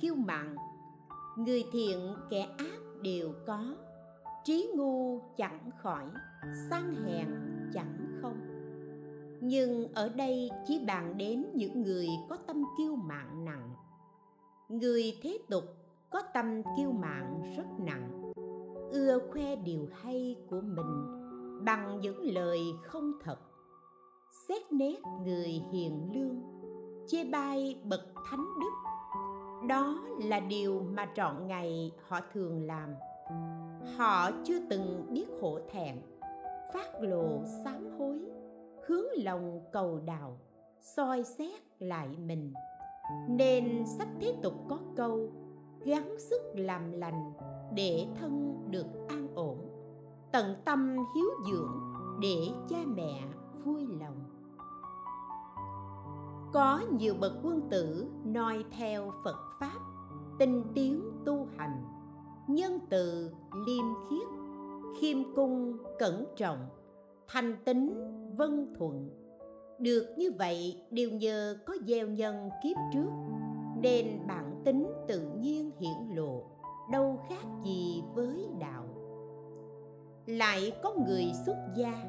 kiêu mạn Người thiện kẻ ác đều có, Trí ngu chẳng khỏi, Sang hèn chẳng không. Nhưng ở đây chỉ bàn đến những người có tâm kiêu mạn nặng. Người thế tục có tâm kiêu mạn rất nặng. Ưa khoe điều hay của mình bằng những lời không thật. Xét nét người hiền lương, chê bai bậc thánh đức đó là điều mà trọn ngày họ thường làm. Họ chưa từng biết hổ thẹn phát lộ sám hối hướng lòng cầu đạo, soi xét lại mình. Nên sách thế tục có câu gắng sức làm lành để thân được an ổn. Tận tâm hiếu dưỡng để cha mẹ vui lòng có nhiều bậc quân tử noi theo phật pháp, tinh tiến tu hành. Nhân từ liêm khiết, khiêm cung cẩn trọng thành tính vân thuận. Được như vậy, đều nhờ có gieo nhân kiếp trước, nên bản tính tự nhiên hiển lộ, đâu khác gì với đạo. Lại có người xuất gia,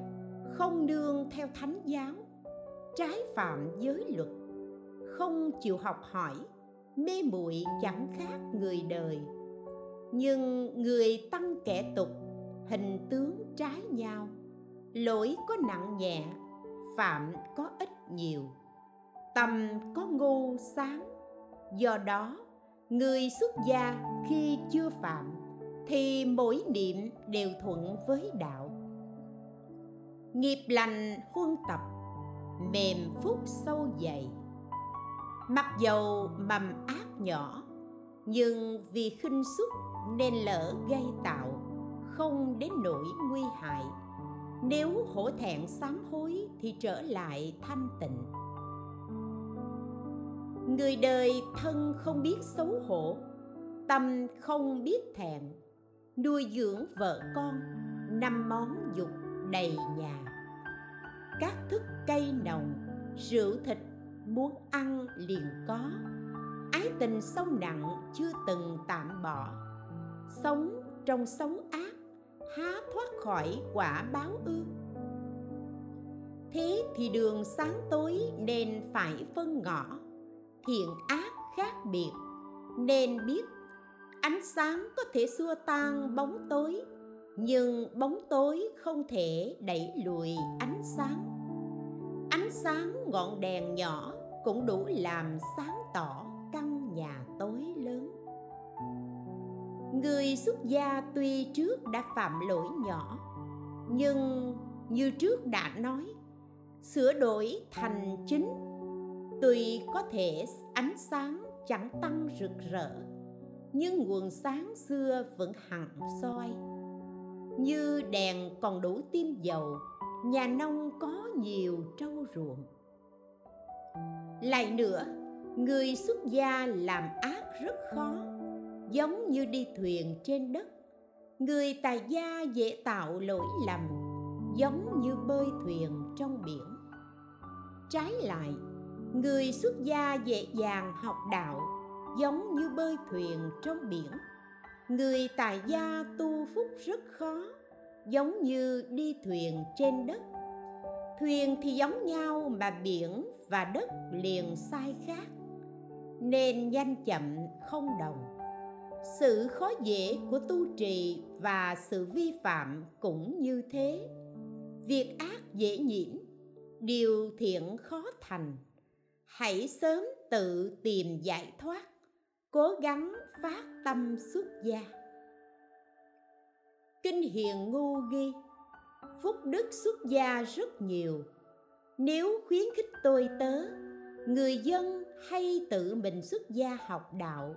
không nương theo thánh giáo trái phạm giới luật. Không chịu học hỏi, mê muội chẳng khác người đời. Nhưng người tăng kẻ tục, hình tướng trái nhau. Lỗi có nặng nhẹ, phạm có ít nhiều. Tâm có ngu sáng, do đó người xuất gia khi chưa phạm thì mỗi niệm đều thuận với đạo. Nghiệp lành huân tập mềm phúc sâu dày. Mặc dầu mầm ác nhỏ, nhưng vì khinh suất nên lỡ gây tạo, không đến nỗi nguy hại. Nếu hổ thẹn sám hối thì trở lại thanh tịnh. Người đời thân không biết xấu hổ, tâm không biết thẹn. Nuôi dưỡng vợ con, năm món dục đầy nhà các thức cây nồng, rượu thịt muốn ăn liền có. Ái tình sâu nặng chưa từng tạm bỏ sống trong xấu ác, há thoát khỏi quả báo ư. Thế thì đường sáng tối nên phải phân ngõ. Thiện ác khác biệt, nên biết, ánh sáng có thể xua tan bóng tối nhưng bóng tối không thể đẩy lùi ánh sáng. Ánh sáng ngọn đèn nhỏ cũng đủ làm sáng tỏ căn nhà tối lớn. Người xuất gia tuy trước đã phạm lỗi nhỏ, nhưng như trước đã nói, sửa đổi thành chính, tuy có thể ánh sáng chẳng tăng rực rỡ, nhưng nguồn sáng xưa vẫn hằng soi như đèn còn đủ tim dầu, nhà nông có nhiều trâu ruộng. Lại nữa, người xuất gia làm ác rất khó, giống như đi thuyền trên đất. Người tài gia dễ tạo lỗi lầm, giống như bơi thuyền trong biển. Trái lại, người xuất gia dễ dàng học đạo, giống như bơi thuyền trong biển người tài gia tu phúc rất khó, giống như đi thuyền trên đất. Thuyền thì giống nhau mà biển và đất liền sai khác, nên nhanh chậm không đồng. Sự khó dễ của tu trì và sự vi phạm cũng như thế. Việc ác dễ nhiễm, điều thiện khó thành. Hãy sớm tự tìm giải thoát cố gắng phát tâm xuất gia. Kinh hiền ngu ghi, phúc đức xuất gia rất nhiều. Nếu khuyến khích tôi tớ, người dân hay tự mình xuất gia học đạo,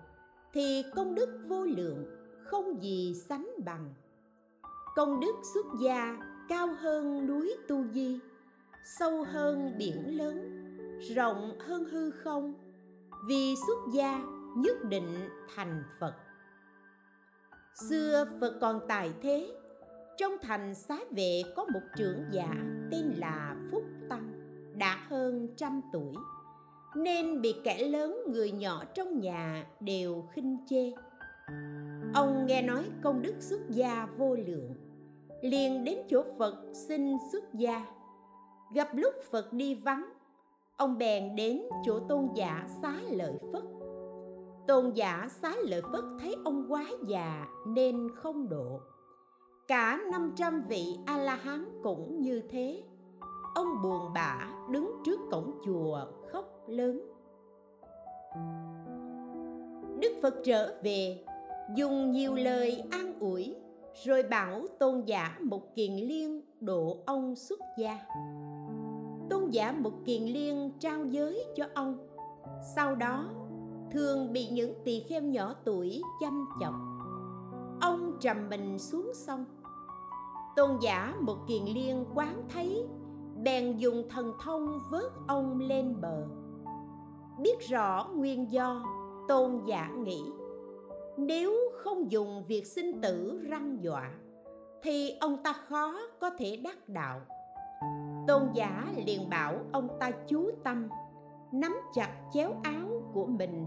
thì công đức vô lượng, không gì sánh bằng. Công đức xuất gia cao hơn núi tu di, sâu hơn biển lớn, rộng hơn hư không. Vì xuất gia nhất định thành phật. Xưa phật còn tại thế, trong thành xá vệ có một trưởng giả tên là phúc tăng, đã hơn trăm tuổi. Nên bị kẻ lớn người nhỏ trong nhà đều khinh chê. Ông nghe nói công đức xuất gia vô lượng, liền đến chỗ phật xin xuất gia. Gặp lúc phật đi vắng, ông bèn đến chỗ tôn giả xá lợi phất tôn giả xá lợi phất thấy ông quá già nên không độ. Cả 500 vị a la hán cũng như thế. Ông buồn bã đứng trước cổng chùa khóc lớn. Đức phật trở về, dùng nhiều lời an ủi, rồi bảo tôn giả một kiền liên độ ông xuất gia. Tôn giả một kiền liên trao giới cho ông. Sau đó thường bị những tỳ kheo nhỏ tuổi chăm chọc. Ông trầm mình xuống sông. Tôn giả một kiền liên quán thấy, bèn dùng thần thông vớt ông lên bờ. Biết rõ nguyên do, tôn giả nghĩ, nếu không dùng việc sinh tử răng dọa, thì ông ta khó có thể đắc đạo. Tôn giả liền bảo ông ta chú tâm, nắm chặt chéo áo của mình,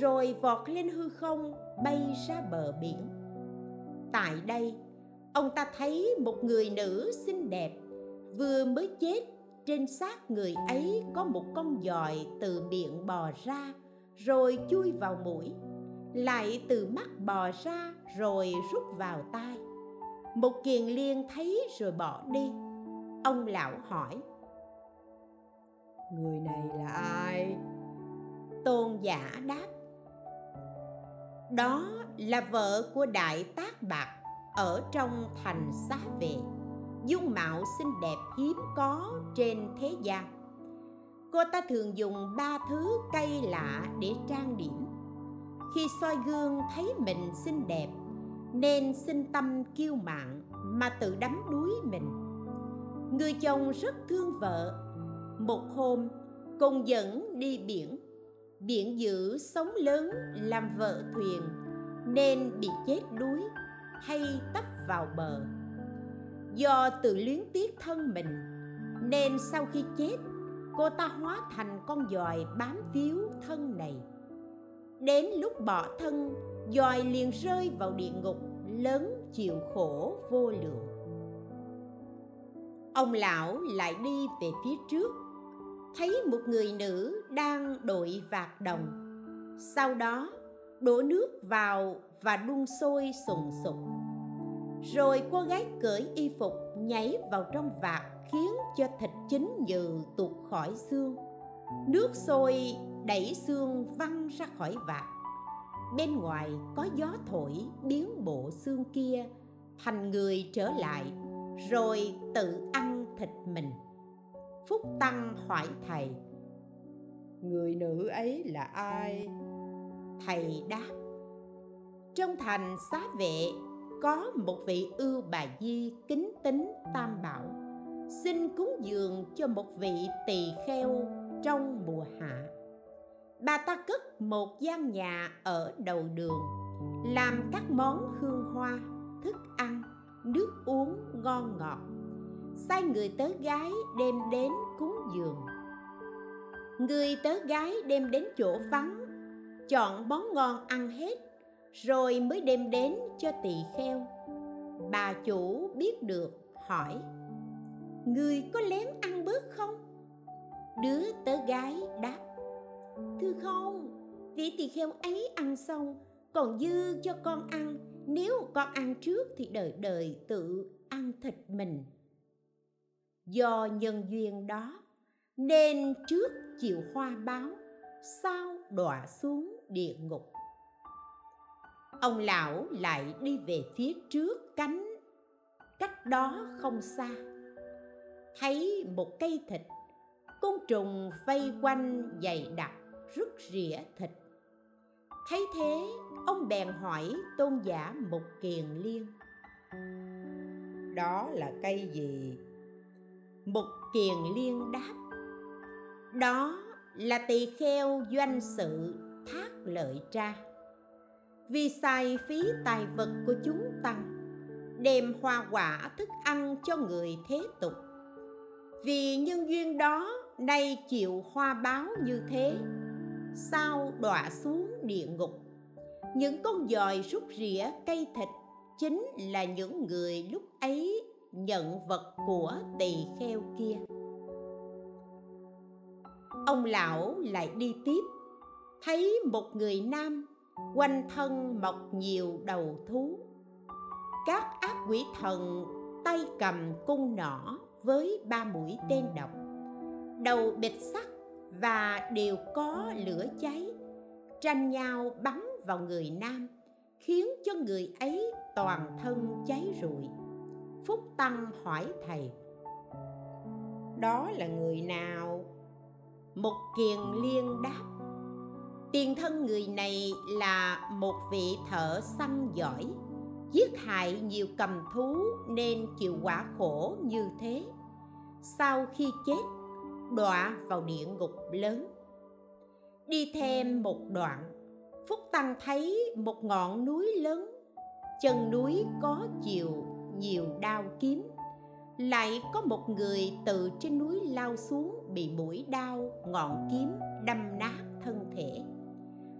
rồi vọt lên hư không, bay ra bờ biển. Tại đây, ông ta thấy một người nữ xinh đẹp vừa mới chết. Trên xác người ấy có một con giòi từ miệng bò ra, rồi chui vào mũi, lại từ mắt bò ra, rồi rút vào tai. Một kiền liên thấy rồi bỏ đi. Ông lão hỏi, người này là ai? Tôn giả đáp. Đó là vợ của đại tác bạc ở trong thành xá vệ, dung mạo xinh đẹp hiếm có trên thế gian. Cô ta thường dùng ba thứ cây lạ để trang điểm. Khi soi gương thấy mình xinh đẹp, nên sinh tâm kiêu mạn mà tự đắm đuối mình. Người chồng rất thương vợ. Một hôm, cùng dẫn đi biển biển dữ sóng lớn làm vợ thuyền, nên bị chết đuối hay tấp vào bờ. Do tự luyến tiếc thân mình, nên sau khi chết, cô ta hóa thành con giòi bám víu thân này. Đến lúc bỏ thân giòi liền rơi vào địa ngục, lớn chịu khổ vô lượng. Ông lão lại đi về phía trước thấy một người nữ đang đội vạt đồng. Sau đó, đổ nước vào và đun sôi sùng sục. Rồi cô gái cởi y phục nhảy vào trong vạt khiến cho thịt chín như tuột khỏi xương. Nước sôi đẩy xương văng ra khỏi vạt. Bên ngoài có gió thổi biến bộ xương kia thành người trở lại, rồi tự ăn thịt mình phúc tăng hỏi thầy. Người nữ ấy là ai? Thầy đáp trong thành xá vệ có một vị ưu bà di kính tính tam bảo xin cúng dường cho một vị tỳ kheo trong mùa hạ. Bà ta cất một gian nhà ở đầu đường làm các món hương hoa thức ăn nước uống ngon ngọt sai người tớ gái đem đến cúng dường. Người tớ gái đem đến chỗ vắng, chọn món ngon ăn hết, rồi mới đem đến cho tỳ kheo. Bà chủ biết được, hỏi, người có lén ăn bớt không? Đứa tớ gái đáp, thưa không, vị tỳ kheo ấy ăn xong, còn dư cho con ăn, nếu con ăn trước thì đời đời tự ăn thịt mình do nhân duyên đó, nên trước chịu hoa báo, sau đọa xuống địa ngục. Ông lão lại đi về phía trước cánh, cách đó không xa. Thấy một cây thịt, côn trùng vây quanh dày đặc rứt rỉa thịt. Thấy thế, ông bèn hỏi tôn giả một kiền liên. Đó là cây gì? Một kiền liên đáp, đó là tỳ kheo doanh sự thác lợi tra. Vì xài phí tài vật của chúng tăng, đem hoa quả thức ăn cho người thế tục. Vì nhân duyên đó nay chịu hoa báo như thế, sao đọa xuống địa ngục? Những con dòi rút rỉa cây thịt chính là những người lúc ấy nhận vật của tỳ kheo kia. Ông lão lại đi tiếp, thấy một người nam quanh thân mọc nhiều đầu thú. Các ác quỷ thần tay cầm cung nỏ với ba mũi tên độc, đầu bịch sắt và đều có lửa cháy, tranh nhau bắn vào người nam, khiến cho người ấy toàn thân cháy rụi phúc tăng hỏi thầy. Đó là người nào? Một kiền liên đáp. Tiền thân người này là một vị thợ săn giỏi, giết hại nhiều cầm thú nên chịu quả khổ như thế. Sau khi chết, đọa vào địa ngục lớn. Đi thêm một đoạn, phúc tăng thấy một ngọn núi lớn, chân núi có chiều nhiều đao kiếm. Lại có một người từ trên núi lao xuống bị mũi đao ngọn kiếm đâm nát thân thể.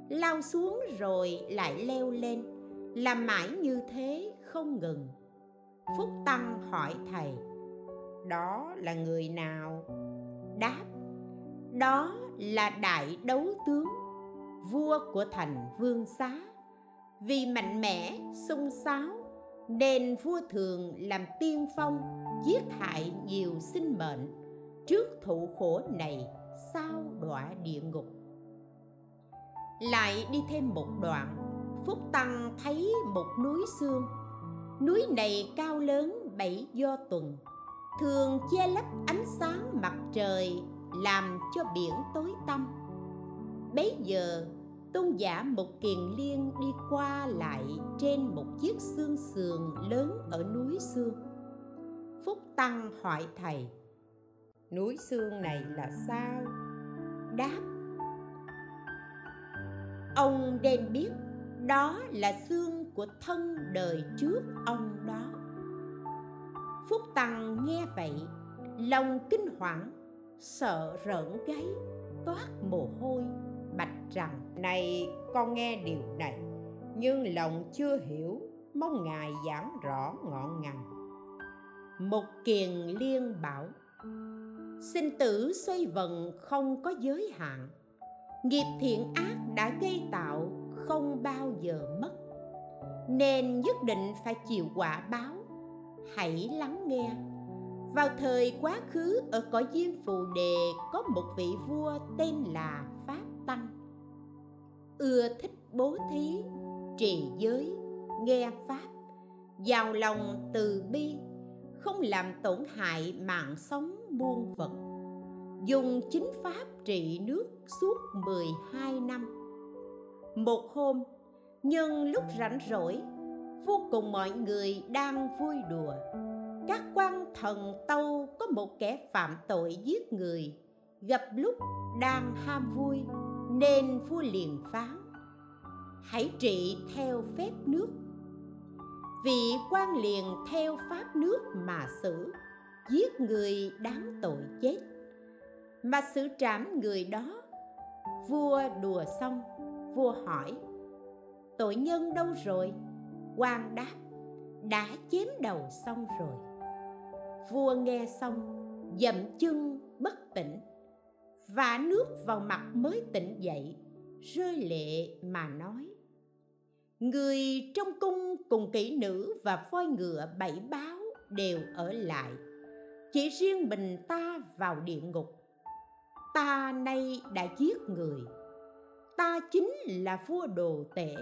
Lao xuống rồi lại leo lên, làm mãi như thế không ngừng. Phúc tăng hỏi thầy, đó là người nào? Đáp, đó là đại đấu tướng, vua của thành vương xá. Vì mạnh mẽ, sung sáo nên vua thường làm tiên phong, giết hại nhiều sinh mệnh. Trước thụ khổ này, sao đọa địa ngục? Lại đi thêm một đoạn, phúc tăng thấy một núi xương. Núi này cao lớn bảy do tuần, thường che lấp ánh sáng mặt trời, làm cho biển tối tăm. Bấy giờ tôn giả một kiền liên đi qua lại trên một chiếc xương sườn lớn ở núi xương phúc tăng hỏi thầy, núi xương này là sao? Đáp, ông nên biết đó là xương của thân đời trước ông đó. Phúc tăng nghe vậy, lòng kinh hoàng sợ rợn gáy, toát mồ hôi bạch rằng, này, con nghe điều này, nhưng lòng chưa hiểu, mong ngài giảng rõ ngọn ngành. Một kiền liên bảo, sinh tử xoay vần không có giới hạn, nghiệp thiện ác đã gây tạo không bao giờ mất. Nên nhất định phải chịu quả báo, hãy lắng nghe. Vào thời quá khứ ở cõi diêm phù đề có một vị vua tên là pháp tăng. Ưa thích bố thí, trì giới, nghe pháp, giàu lòng từ bi, không làm tổn hại mạng sống muôn vật. Dùng chính pháp trị nước suốt 12 năm. Một hôm, nhân lúc rảnh rỗi, vô cùng mọi người đang vui đùa. Các quan thần tâu có một kẻ phạm tội giết người, gặp lúc đang ham vui nên vua liền phán, hãy trị theo phép nước. Vị quan liền theo pháp nước mà xử, giết người đáng tội chết. Mà xử trảm người đó, vua đùa xong, vua hỏi, tội nhân đâu rồi? Quan đáp, đã chém đầu xong rồi. Vua nghe xong, dậm chân bất tỉnh và nước vào mặt mới tỉnh dậy, rơi lệ mà nói. Người trong cung cùng kỹ nữ và voi ngựa bảy báo đều ở lại. Chỉ riêng mình ta vào địa ngục. Ta nay đã giết người. Ta chính là vua đồ tể.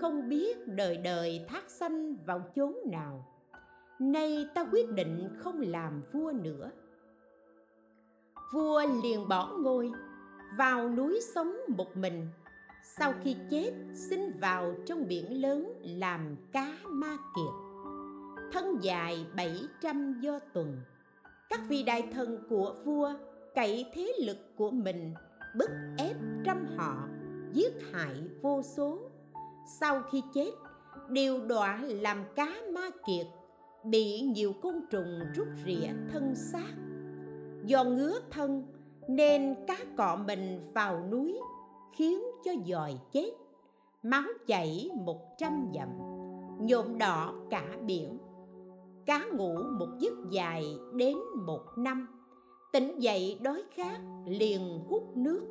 Không biết đời đời thác sanh vào chốn nào. Nay ta quyết định không làm vua nữa vua liền bỏ ngôi, vào núi sống một mình. Sau khi chết, sinh vào trong biển lớn làm cá ma kiệt. Thân dài bảy trăm do tuần. Các vị đại thần của vua cậy thế lực của mình, bức ép trăm họ, giết hại vô số. Sau khi chết, đều đọa làm cá ma kiệt, bị nhiều côn trùng rút rỉa thân xác do ngứa thân nên cá cọ mình vào núi khiến cho dòi chết. Máu chảy một trăm dặm, nhuộm đỏ cả biển. Cá ngủ một giấc dài đến một năm, tỉnh dậy đói khát liền hút nước.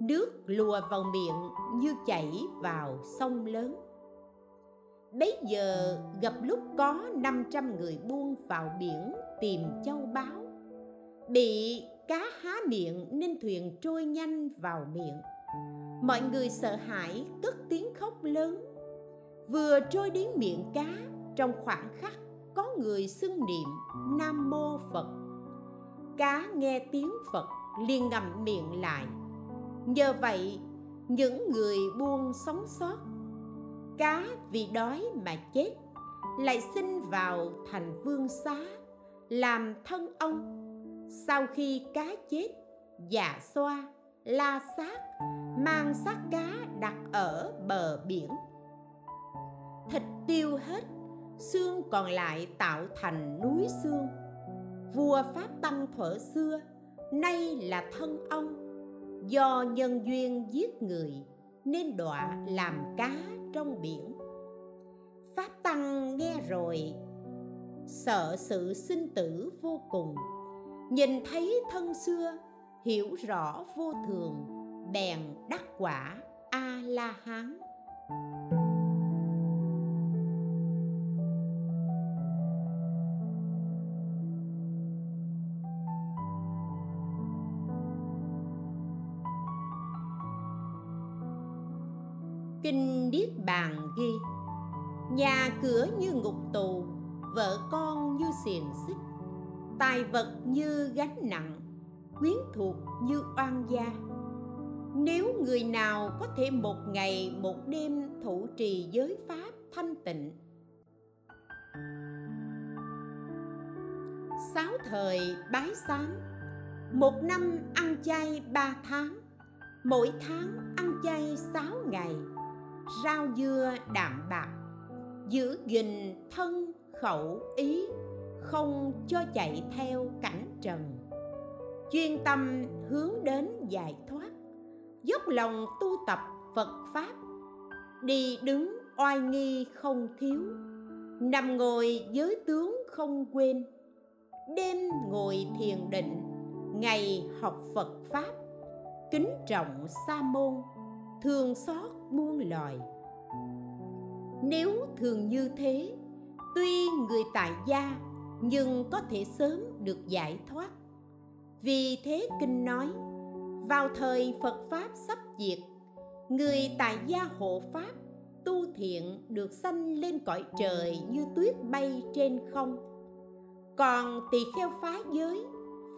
Nước lùa vào miệng như chảy vào sông lớn. Bấy giờ gặp lúc có 500 người buông vào biển tìm châu báu bị cá há miệng nên thuyền trôi nhanh vào miệng. Mọi người sợ hãi, cất tiếng khóc lớn. Vừa trôi đến miệng cá, trong khoảng khắc có người xưng niệm nam mô phật. Cá nghe tiếng phật liền ngậm miệng lại. Nhờ vậy, những người buông sống sót, cá vì đói mà chết, lại sinh vào thành vương xá, làm thân ông sau khi cá chết dạ xoa, la xác mang xác cá đặt ở bờ biển. Thịt tiêu hết, xương còn lại tạo thành núi xương. Vua pháp tăng thuở xưa, nay là thân ông, do nhân duyên giết người nên đọa làm cá trong biển. Pháp tăng nghe rồi, sợ sự sinh tử vô cùng nhìn thấy thân xưa, hiểu rõ vô thường, bèn đắc quả a la hán kinh niết bàn ghi, nhà cửa như ngục tù, vợ con như xiềng xích tài vật như gánh nặng, quyến thuộc như oan gia. Nếu người nào có thể một ngày, một đêm thủ trì giới pháp thanh tịnh. Sáu thời bái sám, một năm ăn chay ba tháng, mỗi tháng ăn chay sáu ngày, rau dưa đạm bạc, giữ gìn thân khẩu ý không cho chạy theo cảnh trần. Chuyên tâm hướng đến giải thoát, dốc lòng tu tập phật pháp. Đi đứng oai nghi không thiếu, nằm ngồi giới tướng không quên. Đêm ngồi thiền định, ngày học phật pháp. Kính trọng sa môn thương xót muôn loài. Nếu thường như thế, tuy người tại gia nhưng có thể sớm được giải thoát. Vì thế kinh nói, vào thời phật pháp sắp diệt, người tại gia hộ pháp tu thiện được sanh lên cõi trời như tuyết bay trên không. Còn tỳ kheo phá giới,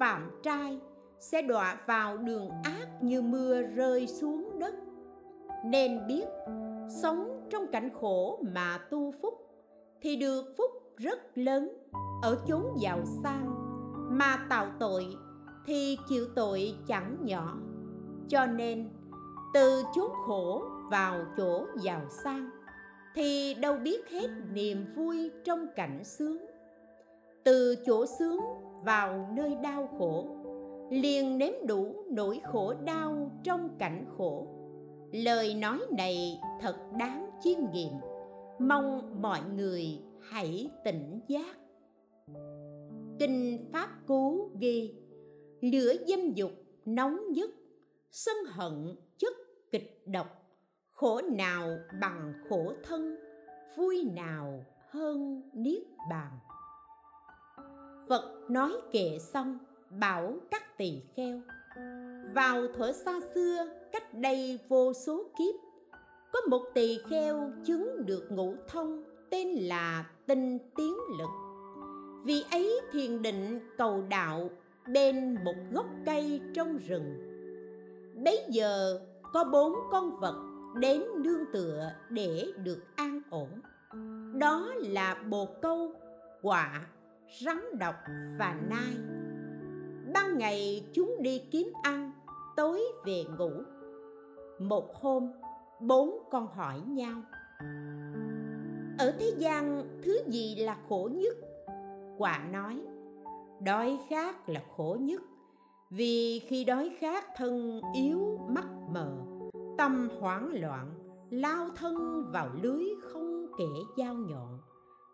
phạm trai sẽ đọa vào đường ác như mưa rơi xuống đất. Nên biết, sống trong cảnh khổ mà tu phúc thì được phúc rất lớn, ở chốn giàu sang. Mà tạo tội thì chịu tội chẳng nhỏ. Cho nên, từ chốn khổ vào chỗ giàu sang, thì đâu biết hết niềm vui trong cảnh sướng. Từ chỗ sướng vào nơi đau khổ, liền nếm đủ nỗi khổ đau trong cảnh khổ. Lời nói này thật đáng chiêm nghiệm. Mong mọi người hãy tỉnh giác. Kinh pháp cú ghi, lửa dâm dục nóng nhất, sân hận chất kịch độc, khổ nào bằng khổ thân, vui nào hơn niết bàn. Phật nói kệ xong, bảo các tỳ kheo, vào thuở xa xưa, cách đây vô số kiếp, có một tỳ kheo chứng được ngũ thông tên là tinh tiến lực. Vì ấy thiền định cầu đạo bên một gốc cây trong rừng. Bấy giờ có bốn con vật đến nương tựa để được an ổn. Đó là bồ câu quạ rắn độc và nai. Ban ngày chúng đi kiếm ăn, tối về ngủ. Một hôm, bốn con hỏi nhau ở thế gian, thứ gì là khổ nhất? Quả nói, đói khát là khổ nhất. Vì khi đói khát, thân yếu, mắt mờ, tâm hoảng loạn, lao thân vào lưới không kể dao nhọn.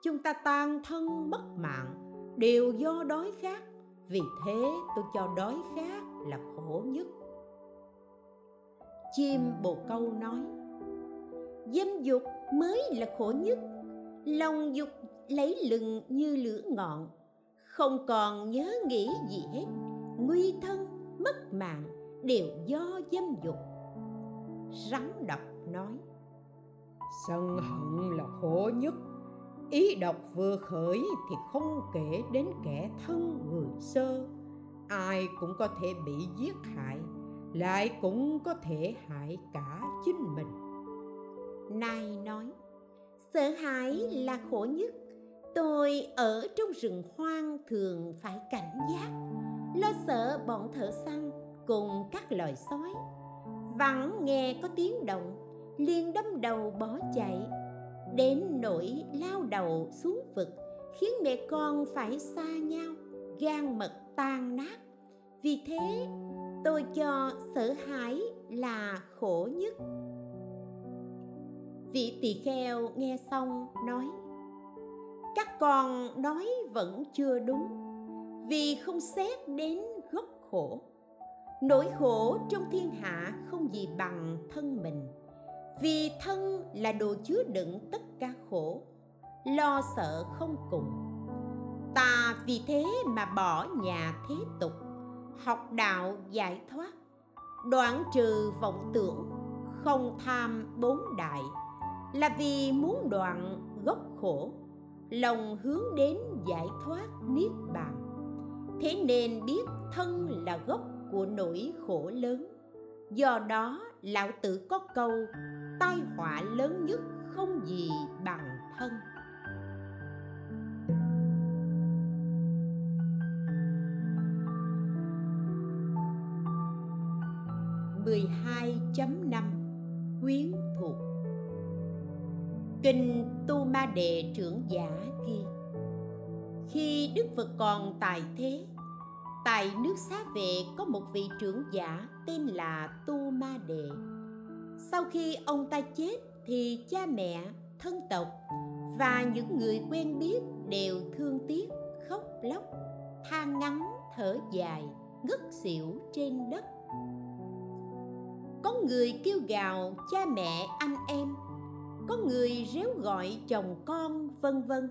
Chúng ta tan thân mất mạng, đều do đói khát. Vì thế, tôi cho đói khát là khổ nhất. Chim bồ câu nói, dâm dục mới là khổ nhất lòng dục lấy lừng như lửa ngọn. Không còn nhớ nghĩ gì hết. Nguy thân mất mạng đều do dâm dục. Rắn độc nói sân hận là khổ nhất. Ý độc vừa khởi thì không kể đến kẻ thân người sơ. Ai cũng có thể bị giết hại lại cũng có thể hại cả chính mình. Nai nói sợ hãi là khổ nhất. Tôi ở trong rừng hoang thường phải cảnh giác, lo sợ bọn thợ săn cùng các loài sói. Vắng nghe có tiếng động, liền đâm đầu bỏ chạy. Đến nỗi lao đầu xuống vực, khiến mẹ con phải xa nhau, gan mật tan nát. Vì thế, tôi cho sợ hãi là khổ nhất vị tỳ kheo nghe xong nói, các con nói vẫn chưa đúng, vì không xét đến gốc khổ. Nỗi khổ trong thiên hạ không gì bằng thân mình, vì thân là đồ chứa đựng tất cả khổ. Lo sợ không cùng. Ta vì thế mà bỏ nhà thế tục, học đạo giải thoát. Đoạn trừ vọng tưởng, không tham bốn đại là vì muốn đoạn gốc khổ, lòng hướng đến giải thoát niết bàn. Thế nên biết thân là gốc của nỗi khổ lớn. Do đó, lão tử có câu, tai họa lớn nhất không gì bằng thân. mười hai chấm năm. Quyến thuộc kinh tu ma Đề trưởng giả ghi khi đức phật còn tại thế, tại nước xá vệ có một vị trưởng giả tên là tu ma Đề. sau khi ông ta chết thì cha mẹ, thân tộc và những người quen biết đều thương tiếc, khóc lóc than ngắn, thở dài, ngất xỉu trên đất có người kêu gào, cha mẹ, anh em có người réo gọi chồng con, vân vân.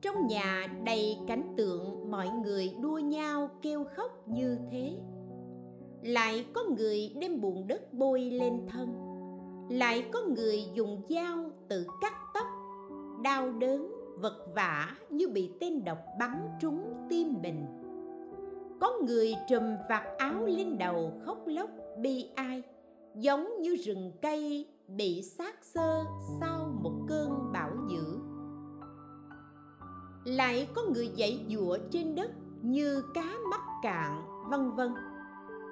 Trong nhà đầy cảnh tượng mọi người đua nhau kêu khóc như thế. Lại có người đem bùn đất bôi lên thân. Lại có người dùng dao tự cắt tóc. Đau đớn, vật vả như bị tên độc bắn trúng tim mình. Có người trùm vạt áo lên đầu khóc lóc bi ai, giống như rừng cây bị xác xơ sau một cơn bão dữ. Lại có người dậy dụa trên đất như cá mắc cạn, vân vân.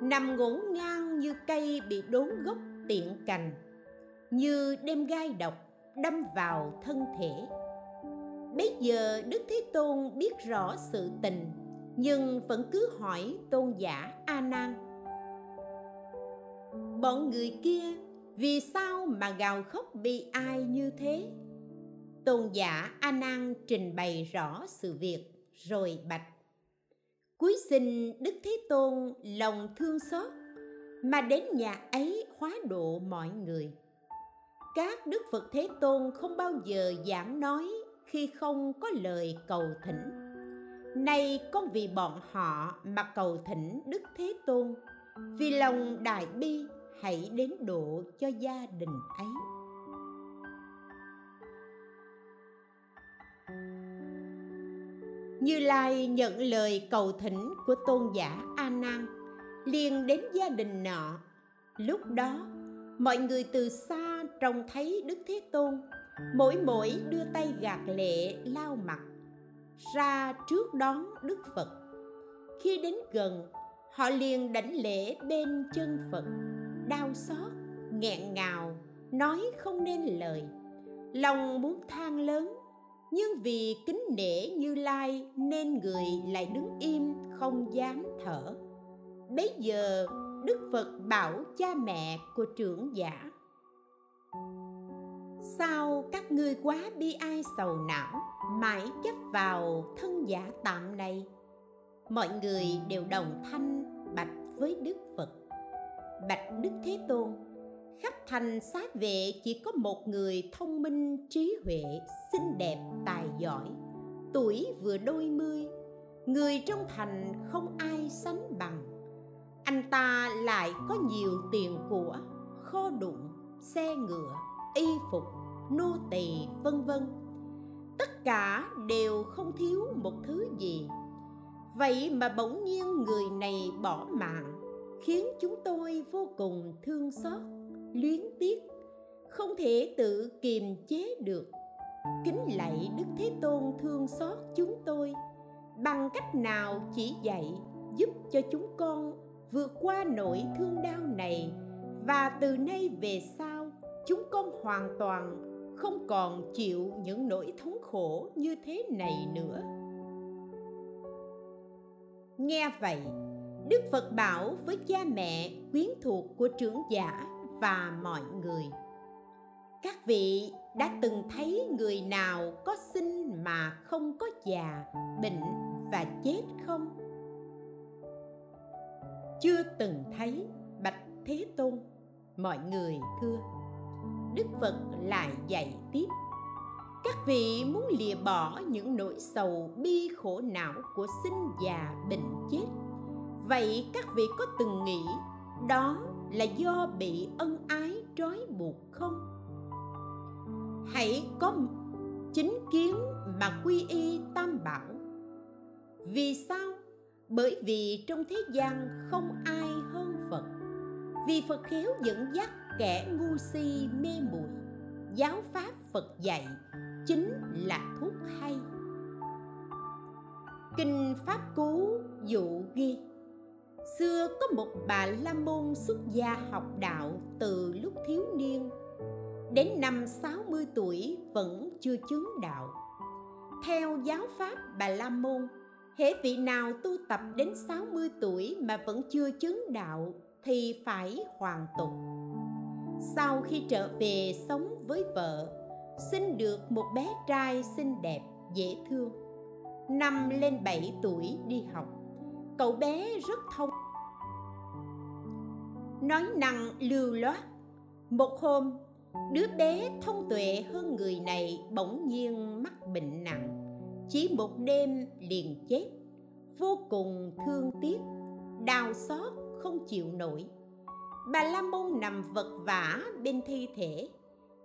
Nằm ngổn ngang như cây bị đốn gốc tiện cành, như đem gai độc đâm vào thân thể. Bây giờ đức thế tôn biết rõ sự tình, nhưng vẫn cứ hỏi tôn giả a nan. Bọn người kia vì sao mà gào khóc bi ai như thế? Tôn giả a nan trình bày rõ sự việc, rồi bạch cuối xin đức thế tôn lòng thương xót, mà đến nhà ấy hóa độ mọi người. Các đức phật thế tôn không bao giờ giảng nói khi không có lời cầu thỉnh. Nay con vì bọn họ mà cầu thỉnh đức thế tôn, vì lòng đại bi hãy đến độ cho gia đình ấy Như Lai nhận lời cầu thỉnh của tôn giả A Nan, liền đến gia đình nọ. Lúc đó, mọi người từ xa trông thấy Đức Thế Tôn, mỗi mỗi đưa tay gạt lệ lao mặt ra trước đón Đức Phật. Khi đến gần, họ liền đảnh lễ bên chân Phật, đau xót, nghẹn ngào, nói không nên lời. Lòng muốn than lớn nhưng vì kính nể như lai nên người lại đứng im không dám thở. Bấy giờ đức phật bảo cha mẹ của trưởng giả sao các ngươi quá bi ai sầu não mãi chấp vào thân giả tạm này? Mọi người đều đồng thanh bạch với đức phật bạch đức thế tôn. Khắp thành xá vệ chỉ có một người thông minh, trí huệ, xinh đẹp, tài giỏi, tuổi vừa đôi mươi. Người trong thành không ai sánh bằng. Anh ta lại có nhiều tiền của, kho đụng, xe ngựa, y phục, nô tỳ, vân vân. Tất cả đều không thiếu một thứ gì. Vậy mà bỗng nhiên người này bỏ mạng khiến chúng tôi vô cùng thương xót, luyến tiếc, không thể tự kiềm chế được. Kính lạy đức thế tôn thương xót chúng tôi, bằng cách nào chỉ dạy giúp cho chúng con vượt qua nỗi thương đau này và từ nay về sau chúng con hoàn toàn không còn chịu những nỗi thống khổ như thế này nữa? Nghe vậy đức phật bảo với cha mẹ quyến thuộc của trưởng giả và mọi người. Các vị đã từng thấy người nào có sinh mà không có già, bệnh và chết không? Chưa từng thấy, bạch thế tôn. Mọi người thưa, đức phật lại dạy tiếp. Các vị muốn lìa bỏ những nỗi sầu bi khổ não của sinh già, bệnh, chết vậy các vị có từng nghĩ đó là do bị ân ái trói buộc không? Hãy có chính kiến mà quy y tam bảo. Vì sao? Bởi vì trong thế gian không ai hơn phật. Vì phật khéo dẫn dắt kẻ ngu si mê muội. Giáo pháp phật dạy chính là thuốc hay. Kinh pháp cú dụ ghi xưa có một bà la môn xuất gia học đạo từ lúc thiếu niên. Đến năm 60 tuổi vẫn chưa chứng đạo. Theo giáo pháp bà la môn hễ vị nào tu tập đến 60 tuổi mà vẫn chưa chứng đạo thì phải hoàn tục. Sau khi trở về sống với vợ, sinh được một bé trai xinh đẹp, dễ thương. Năm lên 7 tuổi đi học cậu bé rất thông. Nói năng lưu loát, một hôm, đứa bé thông tuệ hơn người này bỗng nhiên mắc bệnh nặng. Chỉ một đêm liền chết, vô cùng thương tiếc, đau xót không chịu nổi. Bà la môn nằm vật vã bên thi thể,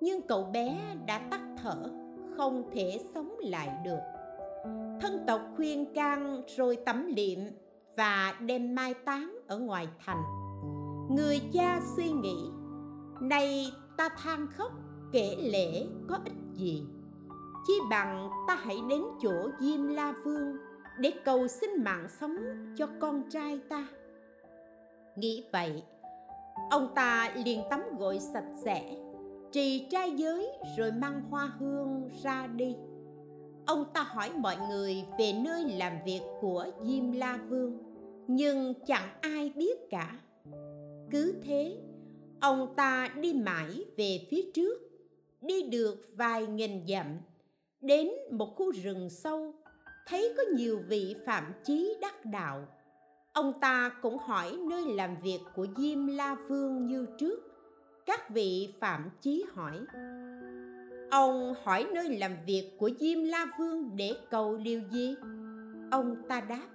nhưng cậu bé đã tắt thở, không thể sống lại được. Thân tộc khuyên can rồi tắm liệm và đem mai táng ở ngoài thành. Người cha suy nghĩ nay ta than khóc, kể lễ có ích gì? Chi bằng ta hãy đến chỗ diêm la vương để cầu xin mạng sống cho con trai ta. Nghĩ vậy, ông ta liền tắm gội sạch sẽ, trì trai giới rồi mang hoa hương ra đi ông ta hỏi mọi người về nơi làm việc của diêm la vương, nhưng chẳng ai biết cả. Cứ thế, ông ta đi mãi về phía trước, đi được vài nghìn dặm, đến một khu rừng sâu, thấy có nhiều vị phạm chí đắc đạo. Ông ta cũng hỏi nơi làm việc của diêm la vương như trước, các vị phạm chí hỏi ông hỏi nơi làm việc của diêm la vương để cầu điều gì? Ông ta đáp,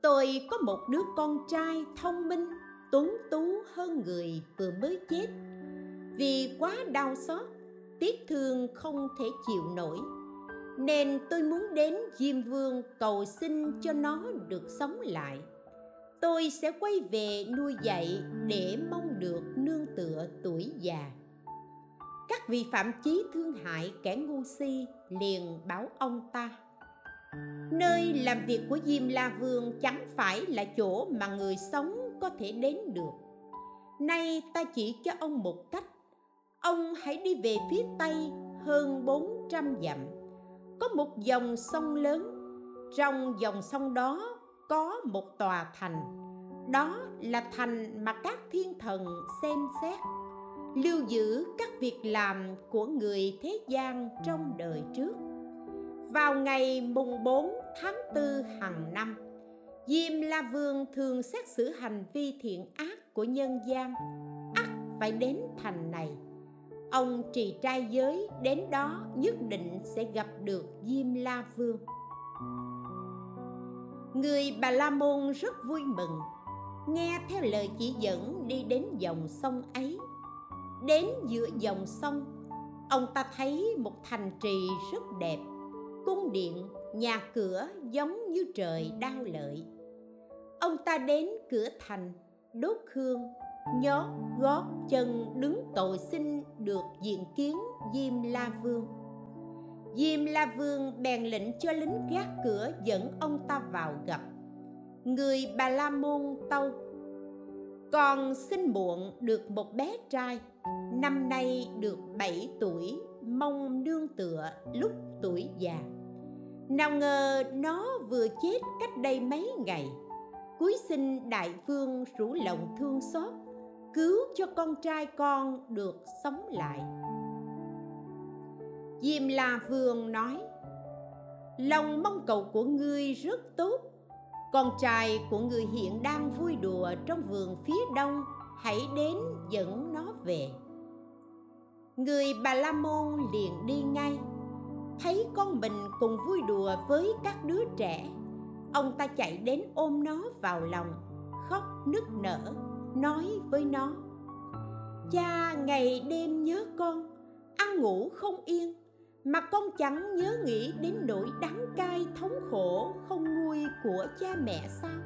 tôi có một đứa con trai thông minh, tuấn tú hơn người vừa mới chết. Vì quá đau xót, tiếc thương không thể chịu nổi, nên tôi muốn đến diêm vương cầu xin cho nó được sống lại. Tôi sẽ quay về nuôi dạy để mong được nương tựa tuổi già các vị phạm chí thương hại kẻ ngu si liền báo ông ta. Nơi làm việc của diêm la vương chẳng phải là chỗ mà người sống có thể đến được. Nay ta chỉ cho ông một cách. Ông hãy đi về phía tây hơn 400 dặm. Có một dòng sông lớn. Trong dòng sông đó có một tòa thành. Đó là thành mà các thiên thần xem xét lưu giữ các việc làm của người thế gian trong đời trước. Vào ngày mùng 4 tháng 4 hàng năm, Diêm La Vương thường xét xử hành vi thiện ác của nhân gian. Ắt phải đến thành này. Ông trì trai giới đến đó nhất định sẽ gặp được Diêm La Vương. Người Bà La Môn rất vui mừng, nghe theo lời chỉ dẫn đi đến dòng sông ấy đến giữa dòng sông, ông ta thấy một thành trì rất đẹp. Cung điện, nhà cửa giống như trời đao lợi. Ông ta đến cửa thành, đốt hương, nhót gót chân đứng tội xin được diện kiến diêm la vương. Diêm la vương bèn lệnh cho lính gác cửa dẫn ông ta vào gặp. Người bà la môn tâu con sinh muộn được một bé trai, năm nay được 7 tuổi, mong nương tựa lúc tuổi già. Nào ngờ nó vừa chết cách đây mấy ngày. Cuối sinh đại vương rủ lòng thương xót, cứu cho con trai con được sống lại. Diêm la vương nói, lòng mong cầu của ngươi rất tốt con trai của người hiện đang vui đùa trong vườn phía đông, hãy đến dẫn nó về. Người bà la môn liền đi ngay. Thấy con mình cùng vui đùa với các đứa trẻ, ông ta chạy đến ôm nó vào lòng, khóc nức nở, nói với nó, cha, ngày đêm nhớ con, ăn ngủ không yên mà con chẳng nhớ nghĩ đến nỗi đắng cay thống khổ không nguôi của cha mẹ sao?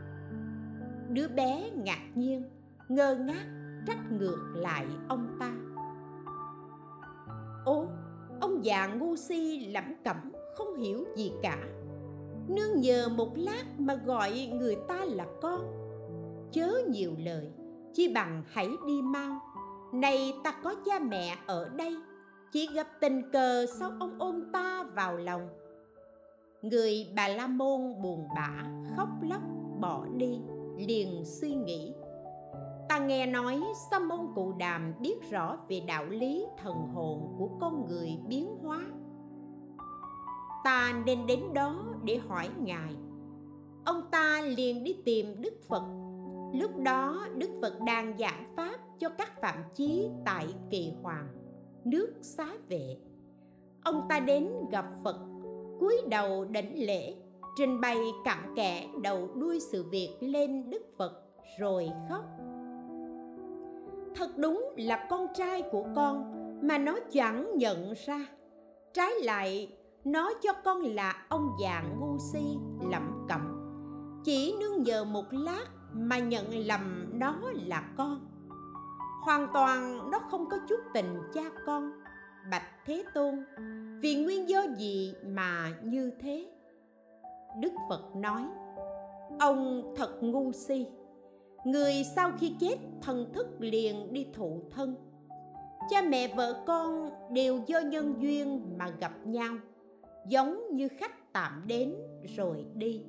Đứa bé ngạc nhiên ngơ ngác trách ngược lại ông ta. Ô, ông già ngu si lẩm cẩm không hiểu gì cả. Nương nhờ một lát mà gọi người ta là con. Chớ nhiều lời chi bằng hãy đi mau. Này ta có cha mẹ ở đây chỉ gặp tình cờ sau ông ôm ta vào lòng. Người bà la môn buồn bã, khóc lóc, bỏ đi, liền suy nghĩ. Ta nghe nói sa môn cụ đàm biết rõ về đạo lý thần hồn của con người biến hóa. Ta nên đến đó để hỏi ngài. Ông ta liền đi tìm đức phật. Lúc đó đức phật đang giảng pháp cho các phạm chí tại kỳ hoàng nước xá vệ. Ông ta đến gặp phật, cúi đầu đảnh lễ, trình bày cặn kẽ đầu đuôi sự việc lên đức phật, rồi khóc. Thật đúng là con trai của con mà nó chẳng nhận ra. Trái lại, nó cho con là ông già ngu si, lẩm cẩm. Chỉ nương nhờ một lát mà nhận lầm nó là con hoàn toàn nó không có chút tình cha con. Bạch thế tôn, vì nguyên do gì mà như thế? Đức phật nói, ông thật ngu si. Người sau khi chết, thần thức liền đi thụ thân. Cha mẹ vợ con đều do nhân duyên mà gặp nhau, giống như khách tạm đến rồi đi.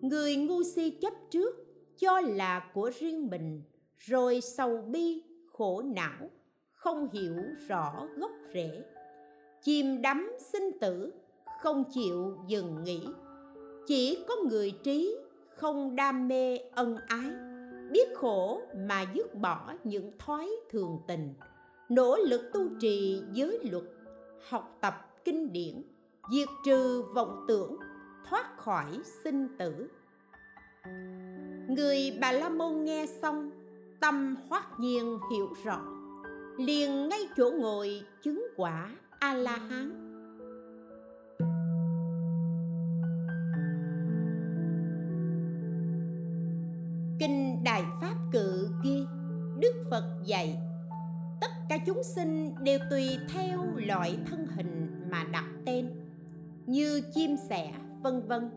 Người ngu si chấp trước, cho là của riêng mình rồi sầu bi, khổ não, không hiểu rõ gốc rễ. Chìm đắm sinh tử, không chịu dừng nghỉ. Chỉ có người trí, không đam mê ân ái. Biết khổ mà dứt bỏ những thói thường tình. Nỗ lực tu trì giới luật, học tập kinh điển, diệt trừ vọng tưởng, thoát khỏi sinh tử. Người bà la môn nghe xong tâm hoát nhiên hiểu rõ, liền ngay chỗ ngồi chứng quả a la hán kinh đại pháp cự ghi, đức phật dạy, tất cả chúng sinh đều tùy theo loại thân hình mà đặt tên, như chim sẻ, vân vân.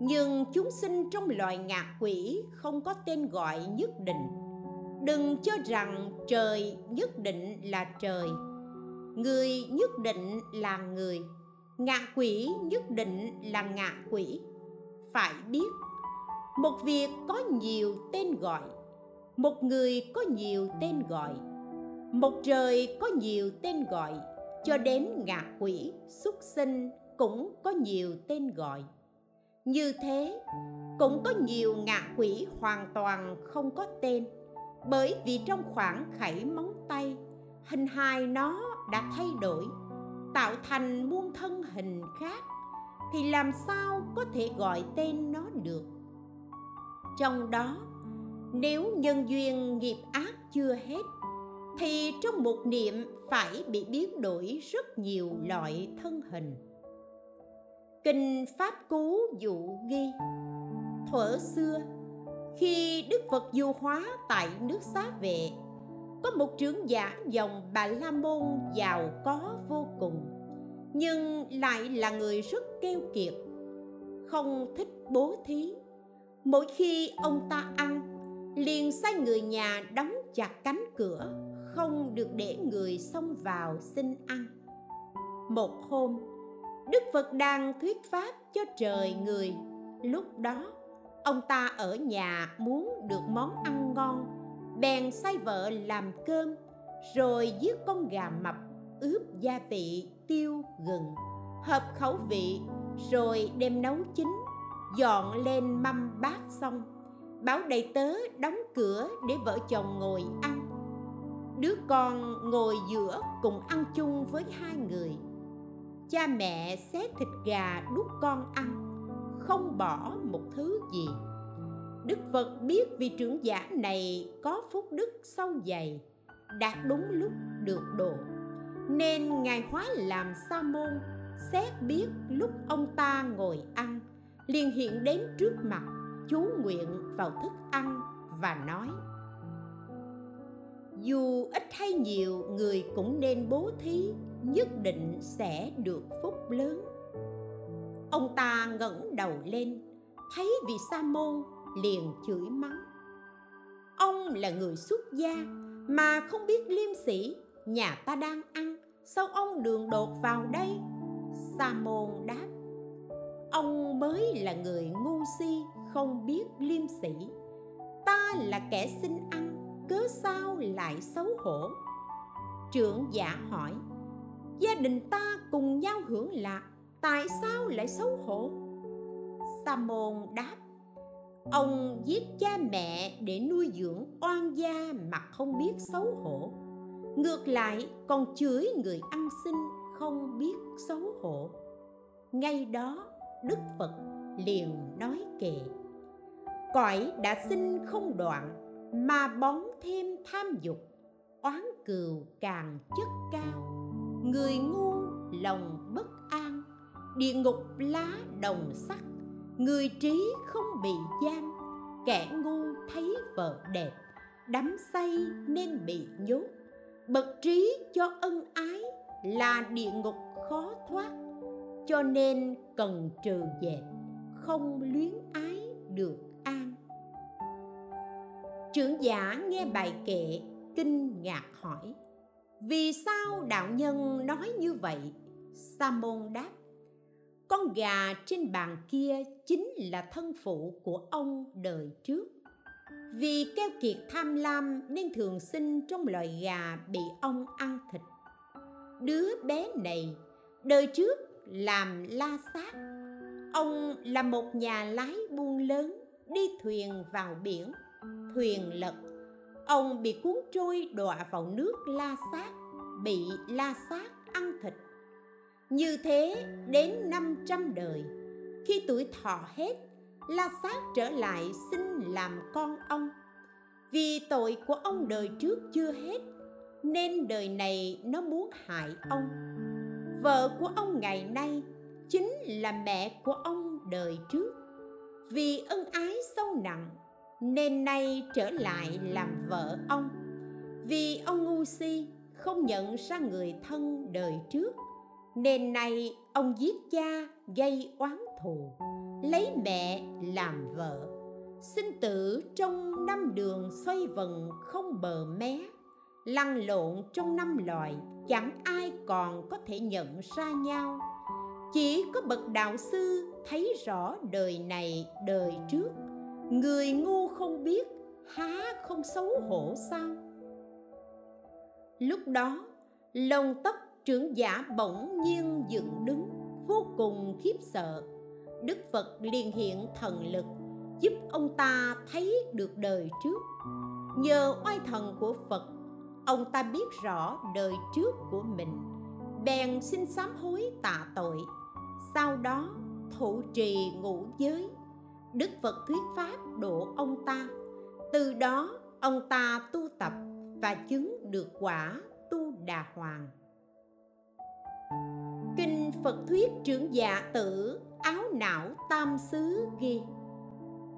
Nhưng chúng sinh trong loài ngạ quỷ không có tên gọi nhất định đừng cho rằng trời nhất định là trời. Người nhất định là người. Ngạ quỷ nhất định là ngạ quỷ. Phải biết, một việc có nhiều tên gọi, một người có nhiều tên gọi, một trời có nhiều tên gọi, cho đến ngạ quỷ xuất sinh cũng có nhiều tên gọi. Như thế, cũng có nhiều ngạ quỷ hoàn toàn không có tên bởi vì trong khoảng khẩy móng tay, hình hài nó đã thay đổi, tạo thành muôn thân hình khác, thì làm sao có thể gọi tên nó được? Trong đó, nếu nhân duyên nghiệp ác chưa hết, thì trong một niệm phải bị biến đổi rất nhiều loại thân hình. Kinh pháp cú dụ ghi, thuở xưa khi đức phật du hóa tại nước xá vệ, có một trưởng giả dòng bà la môn giàu có vô cùng, nhưng lại là người rất keo kiệt, không thích bố thí. Mỗi khi ông ta ăn, liền sai người nhà đóng chặt cánh cửa, không được để người xông vào xin ăn. Một hôm, đức phật đang thuyết pháp cho trời người. Lúc đó ông ta ở nhà muốn được món ăn ngon. Bèn sai vợ làm cơm, rồi giết con gà mập, ướp gia vị tiêu gừng, hợp khẩu vị, rồi đem nấu chín, dọn lên mâm bát xong. Bảo đầy tớ đóng cửa để vợ chồng ngồi ăn. Đứa con ngồi giữa cùng ăn chung với hai người. Cha mẹ xé thịt gà đút con ăn không bỏ một thứ gì. Đức phật biết vị trưởng giả này có phúc đức sâu dày, đạt đúng lúc được độ. Nên ngài hóa làm sa môn xét biết lúc ông ta ngồi ăn, liền hiện đến trước mặt, chú nguyện vào thức ăn và nói, dù ít hay nhiều, người cũng nên bố thí, nhất định sẽ được phúc lớn ông ta ngẩng đầu lên, thấy vị sa môn liền chửi mắng. Ông là người xuất gia mà không biết liêm sĩ nhà ta đang ăn, sao ông đường đột vào đây? Sa môn đáp, ông mới là người ngu si, không biết liêm sĩ ta là kẻ xin ăn, cớ sao lại xấu hổ? Trưởng giả hỏi, gia đình ta cùng nhau hưởng lạc tại sao lại xấu hổ? Sa môn đáp, ông giết cha mẹ để nuôi dưỡng oan gia mà không biết xấu hổ. Ngược lại, còn chửi người ăn xin không biết xấu hổ. Ngay đó, đức phật liền nói kệ, cõi đã sinh không đoạn mà bón thêm tham dục, oán cừu càng chất cao. Người ngu lòng bất địa ngục lá đồng sắc, người trí không bị giam. Kẻ ngu thấy vợ đẹp, đắm say nên bị nhốt. Bậc trí cho ân ái là địa ngục khó thoát, cho nên cần trừ dẹp, không luyến ái được an. Trưởng giả nghe bài kệ, kinh ngạc hỏi, vì sao đạo nhân nói như vậy? Sa môn đáp con gà trên bàn kia chính là thân phụ của ông đời trước. Vì keo kiệt tham lam nên thường sinh trong loài gà bị ông ăn thịt. Đứa bé này đời trước làm la sát. Ông là một nhà lái buôn lớn, đi thuyền vào biển, thuyền lật. Ông bị cuốn trôi đọa vào nước la sát, bị la sát ăn thịt như thế đến 500 đời, khi tuổi thọ hết, la sát trở lại xin làm con ông. Vì tội của ông đời trước chưa hết, nên đời này nó muốn hại ông. Vợ của ông ngày nay chính là mẹ của ông đời trước. Vì ân ái sâu nặng, nên nay trở lại làm vợ ông. Vì ông ngu si, không nhận ra người thân đời trước nên nay ông giết cha gây oán thù, lấy mẹ làm vợ. Sinh tử trong năm đường xoay vần không bờ mé, lăn lộn trong năm loài, chẳng ai còn có thể nhận ra nhau. Chỉ có bậc đạo sư thấy rõ đời này, đời trước. Người ngu không biết, há không xấu hổ sao? Lúc đó, lông tóc trưởng giả bỗng nhiên dựng đứng, vô cùng khiếp sợ. Đức phật liền hiện thần lực, giúp ông ta thấy được đời trước. Nhờ oai thần của phật, ông ta biết rõ đời trước của mình, bèn xin sám hối tạ tội. Sau đó, thụ trì ngũ giới. Đức phật thuyết pháp độ ông ta. Từ đó, ông ta tu tập và chứng được quả tu đà hoàng phật thuyết trưởng dạ tử, áo não tam xứ ghi.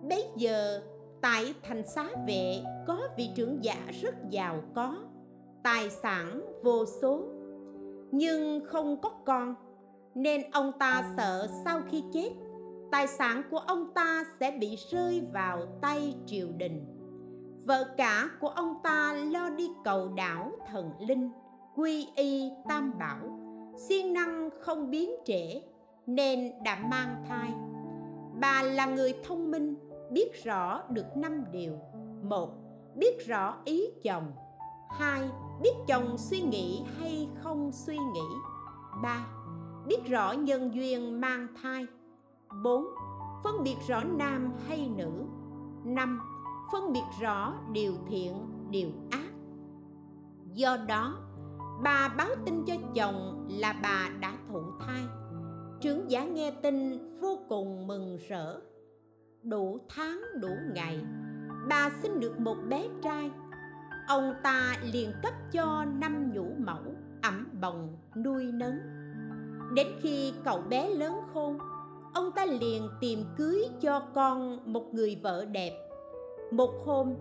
Bây giờ, tại thành xá vệ, có vị trưởng giả rất giàu có, tài sản vô số. Nhưng không có con, nên ông ta sợ sau khi chết, tài sản của ông ta sẽ bị rơi vào tay triều đình. Vợ cả của ông ta lo đi cầu đảo thần linh, quy y tam bảo siêng năng không biến trễ nên đã mang thai. Bà là người thông minh biết rõ được năm điều. Một biết rõ ý chồng. Hai biết chồng suy nghĩ hay không suy nghĩ. Ba biết rõ nhân duyên mang thai. Bốn, Phân biệt rõ nam hay nữ. Năm, Phân biệt rõ điều thiện, điều ác. Do đó, bà báo tin cho chồng là bà đã thụ thai. Trưởng giả nghe tin vô cùng mừng rỡ. Đủ tháng, đủ ngày, Bà sinh được một bé trai. Ông ta liền cấp cho năm nhũ mẫu ẩm bồng nuôi nấng. Đến khi cậu bé lớn khôn, ông ta liền tìm cưới cho con một người vợ đẹp. Một hôm,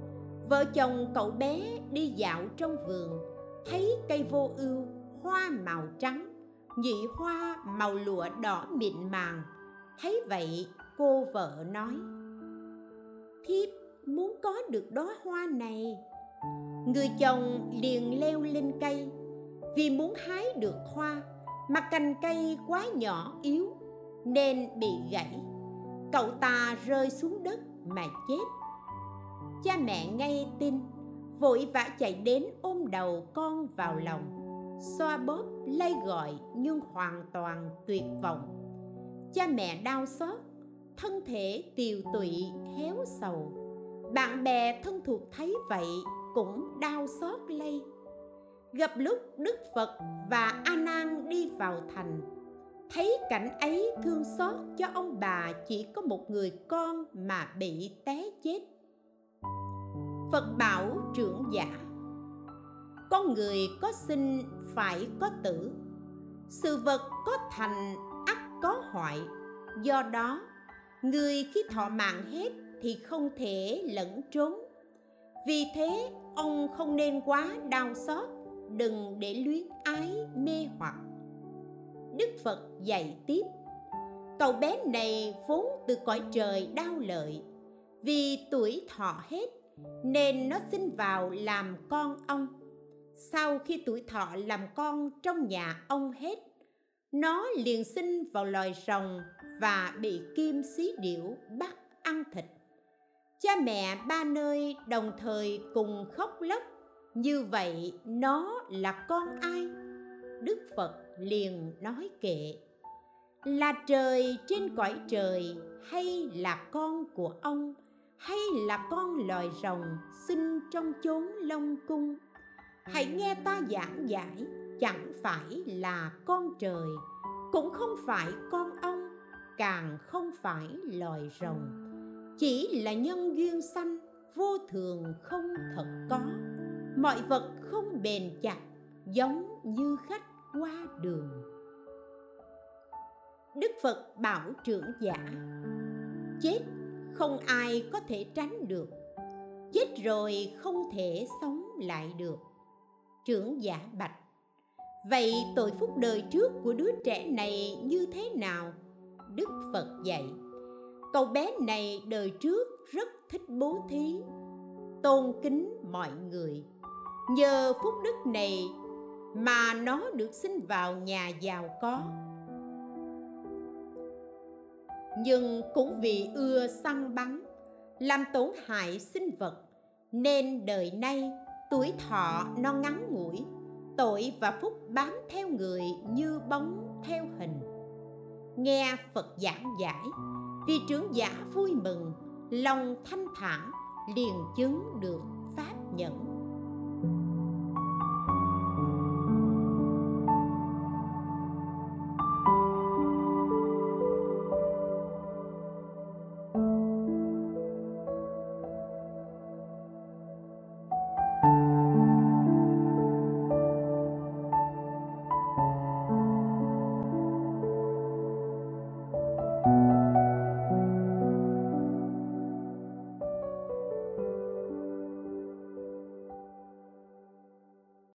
vợ chồng cậu bé đi dạo trong vườn thấy cây vô ưu, hoa màu trắng, nhị hoa màu lụa đỏ mịn màng. Thấy vậy, cô vợ nói, thiếp, muốn có được đóa hoa này. Người chồng liền leo lên cây. Vì muốn hái được hoa mà cành cây quá nhỏ yếu nên bị gãy. Cậu ta rơi xuống đất mà chết. Cha mẹ ngay tin vội vã chạy đến ôm đầu con vào lòng. Xoa bóp, lay gọi nhưng hoàn toàn tuyệt vọng. Cha mẹ đau xót, thân thể tiều tụy, héo sầu. Bạn bè thân thuộc thấy vậy cũng đau xót lây. Gặp lúc đức phật và a nan đi vào thành, thấy cảnh ấy thương xót cho ông bà chỉ có một người con mà bị té chết phật bảo trưởng giả, con người có sinh phải có tử, sự vật có thành ắt có hoại. Do đó, người khi thọ mạng hết thì không thể lẫn trốn. Vì thế, ông không nên quá đau xót, đừng để luyến ái mê hoặc. Đức phật dạy tiếp, cậu bé này vốn từ cõi trời đau lợi, vì tuổi thọ hết nên nó sinh vào làm con ông. Sau khi tuổi thọ làm con trong nhà ông hết, nó liền sinh vào loài rồng và bị kim xí điểu bắt ăn thịt. Cha mẹ ba nơi đồng thời cùng khóc lóc, như vậy nó là con ai? Đức phật liền nói kệ, là trời trên cõi trời hay là con của ông? Hay là con loài rồng sinh trong chốn long cung? Hãy nghe ta giảng giải, chẳng phải là con trời, cũng không phải con ông, càng không phải loài rồng. Chỉ là nhân duyên sanh, vô thường không thật có. Mọi vật không bền chặt, giống như khách qua đường. Đức phật bảo trưởng giả, chết không ai có thể tránh được. Chết rồi không thể sống lại được. Trưởng giả bạch, vậy tội phúc đời trước của đứa trẻ này như thế nào? Đức phật dạy, cậu bé này đời trước rất thích bố thí, tôn kính mọi người. Nhờ phúc đức này mà nó được sinh vào nhà giàu có nhưng cũng vì ưa săn bắn, làm tổn hại sinh vật, nên đời nay tuổi thọ nó ngắn ngủi, tội và phúc bám theo người như bóng theo hình. Nghe phật giảng giải vì trưởng giả vui mừng, lòng thanh thản, liền chứng được pháp nhẫn.